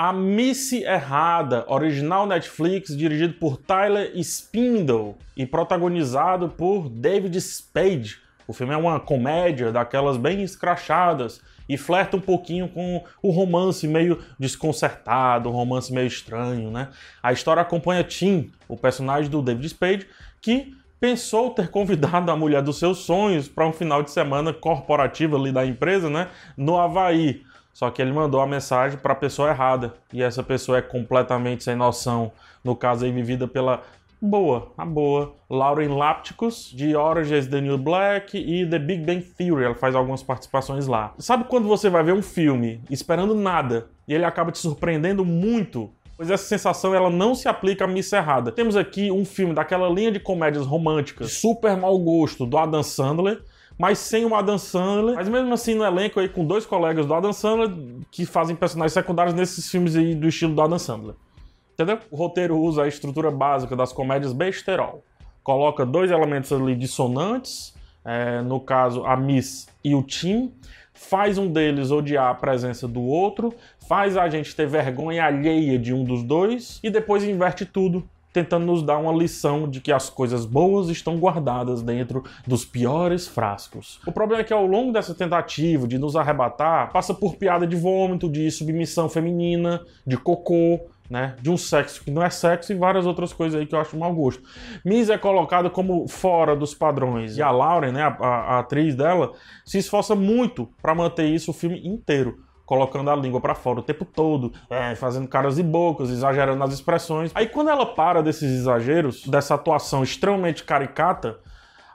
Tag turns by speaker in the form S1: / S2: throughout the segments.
S1: A Missy Errada, original Netflix, dirigido por Tyler Spindle e protagonizado por David Spade. O filme é uma comédia daquelas bem escrachadas e flerta um pouquinho com o romance meio desconcertado, um romance meio estranho, né? A história acompanha Tim, o personagem do David Spade, que pensou ter convidado a mulher dos seus sonhos para um final de semana corporativo ali da empresa, né, no Havaí. Só que ele mandou a mensagem para a pessoa errada. E essa pessoa é completamente sem noção. No caso aí, vivida pela boa, a boa, Lauren Lapticus, de Orange is the New Black e The Big Bang Theory. Ela faz algumas participações lá. Sabe quando você vai ver um filme esperando nada e ele acaba te surpreendendo muito? Pois essa sensação ela não se aplica a Miss Errada. Temos aqui um filme daquela linha de comédias românticas, super mau gosto, do Adam Sandler, mas sem o Adam Sandler. Mas mesmo assim no elenco aí com dois colegas do Adam Sandler que fazem personagens secundários nesses filmes aí do estilo do Adam Sandler. Entendeu? O roteiro usa a estrutura básica das comédias besterol. Coloca dois elementos ali dissonantes, é, no caso a Miss e o Tim, faz um deles odiar a presença do outro, faz a gente ter vergonha alheia de um dos dois e depois inverte tudo tentando nos dar uma lição de que as coisas boas estão guardadas dentro dos piores frascos. O problema é que ao longo dessa tentativa de nos arrebatar, passa por piada de vômito, de submissão feminina, de cocô, né, de um sexo que não é sexo e várias outras coisas aí que eu acho mau gosto. Miss é colocada como fora dos padrões e a Lauren, né, a, a, a atriz dela, se esforça muito para manter isso o filme inteiro colocando a língua para fora o tempo todo, é, fazendo caras e bocas, exagerando nas expressões. Aí quando ela para desses exageros, dessa atuação extremamente caricata,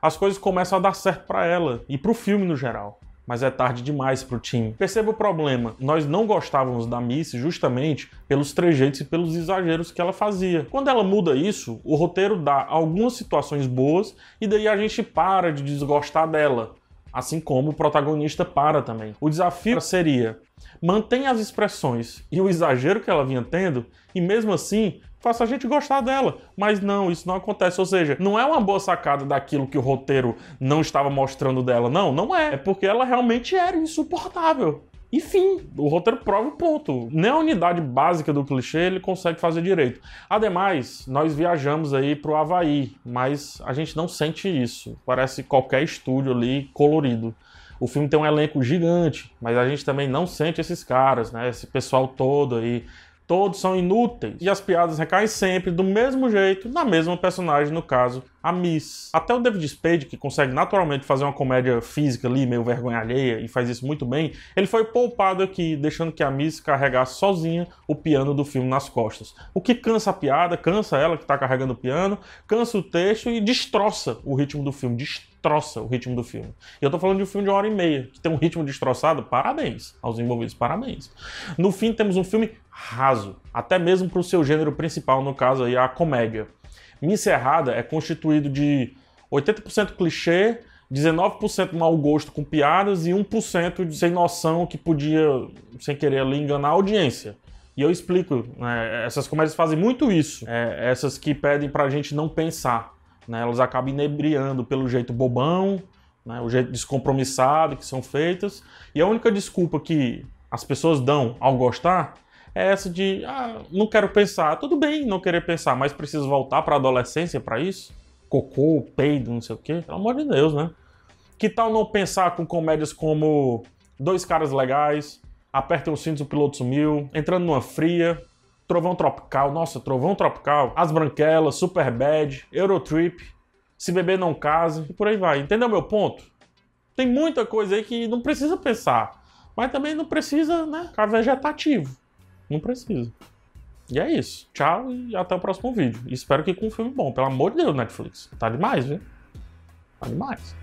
S1: as coisas começam a dar certo para ela e para o filme no geral. Mas é tarde demais para o time. Perceba o problema. Nós não gostávamos da Missy justamente pelos trejeitos e pelos exageros que ela fazia. Quando ela muda isso, o roteiro dá algumas situações boas e daí a gente para de desgostar dela assim como o protagonista para também. O desafio seria mantenha as expressões e o exagero que ela vinha tendo e mesmo assim faça a gente gostar dela. Mas não, isso não acontece. Ou seja, não é uma boa sacada daquilo que o roteiro não estava mostrando dela. Não, não é. É porque ela realmente era insuportável. E fim, o roteiro prova o ponto. Nem a unidade básica do clichê ele consegue fazer direito. Ademais, nós viajamos aí pro Havaí, mas a gente não sente isso. Parece qualquer estúdio ali colorido. O filme tem um elenco gigante, mas a gente também não sente esses caras, né? Esse pessoal todo aí todos são inúteis. E as piadas recaem sempre do mesmo jeito na mesma personagem, no caso, a Miss. Até o David Spade, que consegue naturalmente fazer uma comédia física ali, meio vergonha alheia, e faz isso muito bem, ele foi poupado aqui, deixando que a Miss carregasse sozinha o piano do filme nas costas. O que cansa a piada, cansa ela que está carregando o piano, cansa o texto e destroça o ritmo do filme, destroça o ritmo do filme. E eu tô falando de um filme de uma hora e meia, que tem um ritmo destroçado, parabéns aos envolvidos, parabéns. No fim, temos um filme raso, até mesmo para o seu gênero principal, no caso aí a comédia. Miss Errada é constituído de 80% clichê, 19% mau gosto com piadas e 1% de sem noção que podia, sem querer ali, enganar a audiência. E eu explico, né, essas comédias fazem muito isso, é, essas que pedem pra gente não pensar. Né, elas acabam inebriando pelo jeito bobão, né, o jeito descompromissado que são feitas, e a única desculpa que as pessoas dão ao gostar é essa de, ah, não quero pensar. Tudo bem não querer pensar, mas preciso voltar para a adolescência para isso? Cocô, peido, não sei o quê? Pelo amor de Deus, né? Que tal não pensar com comédias como Dois Caras Legais, Apertem os cintos, o piloto sumiu, Entrando numa fria, Trovão Tropical, nossa, Trovão Tropical, As Branquelas, Super Bad, Eurotrip, Se Beber Não Case, e por aí vai. Entendeu meu ponto? Tem muita coisa aí que não precisa pensar, mas também não precisa, né, ficar vegetativo. Não precisa. E é isso. Tchau e até o próximo vídeo. espero que com um filme bom. Pelo amor de Deus, Netflix. Tá demais, viu? Tá demais.